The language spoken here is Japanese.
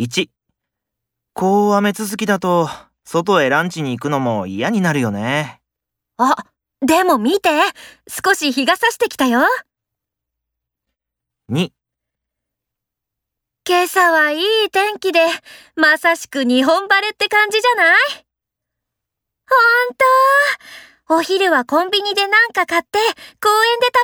1、こう雨続きだと、外へランチに行くのも嫌になるよね。あ、でも見て。少し日が差してきたよ。2、今朝はいい天気で、まさしく日本晴れって感じじゃない？ほんとお昼はコンビニでなんか買って公園で食べ